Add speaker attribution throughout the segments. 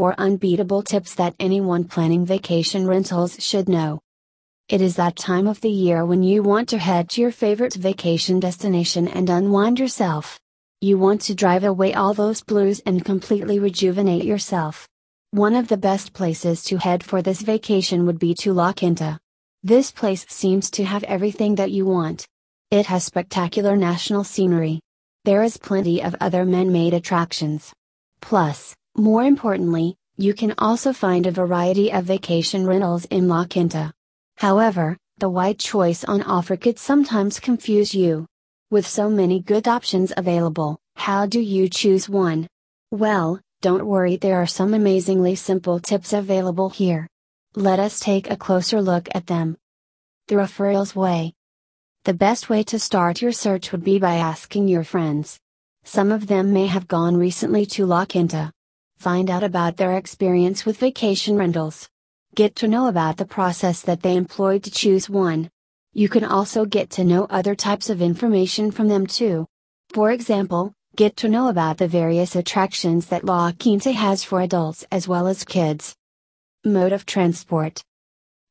Speaker 1: 4 unbeatable tips that anyone planning vacation rentals should know. It is that time of the year when you want to head to your favorite vacation destination and unwind yourself. You want to drive away all those blues and completely rejuvenate yourself. One of the best places to head for this vacation would be to La Quinta. This place seems to have everything that you want. It has spectacular national scenery. There is plenty of other man made attractions. Plus, more importantly, you can also find a variety of vacation rentals in La Quinta. However, the wide choice on offer could sometimes confuse you. With so many good options available, how do you choose one? Well, don't worry, there are some amazingly simple tips available here. Let us take a closer look at them. The referrals way. The best way to start your search would be by asking your friends. Some of them may have gone recently to La Quinta. Find out about their experience with vacation rentals. Get to know about the process that they employed to choose one. You can also get to know other types of information from them too. For example, get to know about the various attractions that La Quinta has for adults as well as kids. Mode of transport.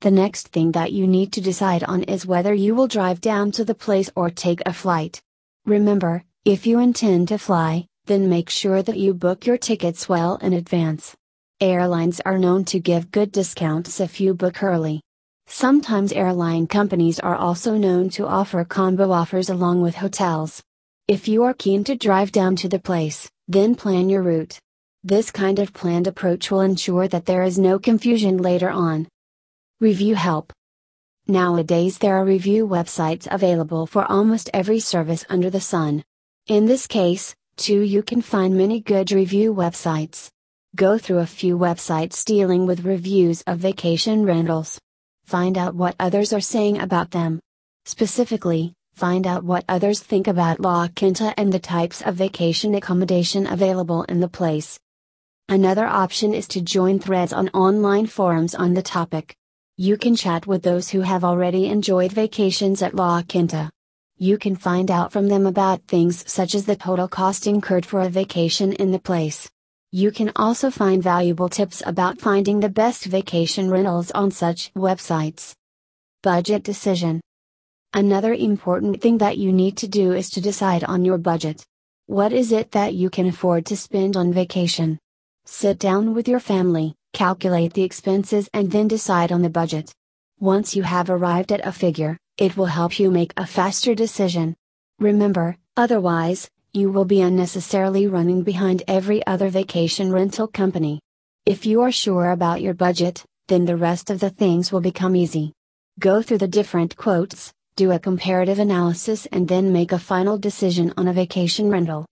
Speaker 1: The next thing that you need to decide on is whether you will drive down to the place or take a flight. Remember, if you intend to fly, then make sure that you book your tickets well in advance. Airlines are known to give good discounts if you book early. Sometimes airline companies are also known to offer combo offers along with hotels. If you are keen to drive down to the place, then plan your route. This kind of planned approach will ensure that there is no confusion later on. Review help. Nowadays there are review websites available for almost every service under the sun. In this case, too you can find many good review websites. Go through a few websites dealing with reviews of vacation rentals. Find out what others are saying about them. Specifically, find out what others think about La Quinta and the types of vacation accommodation available in the place. Another option is to join threads on online forums on the topic. You can chat with those who have already enjoyed vacations at La Quinta. You can find out from them about things such as the total cost incurred for a vacation in the place. You can also find valuable tips about finding the best vacation rentals on such websites. Budget decision. Another important thing that you need to do is to decide on your budget. What is it that you can afford to spend on vacation? Sit down with your family, calculate the expenses, and then decide on the budget. Once you have arrived at a figure, it will help you make a faster decision. Remember, otherwise, you will be unnecessarily running behind every other vacation rental company. If you are sure about your budget, then the rest of the things will become easy. Go through the different quotes, do a comparative analysis, and then make a final decision on a vacation rental.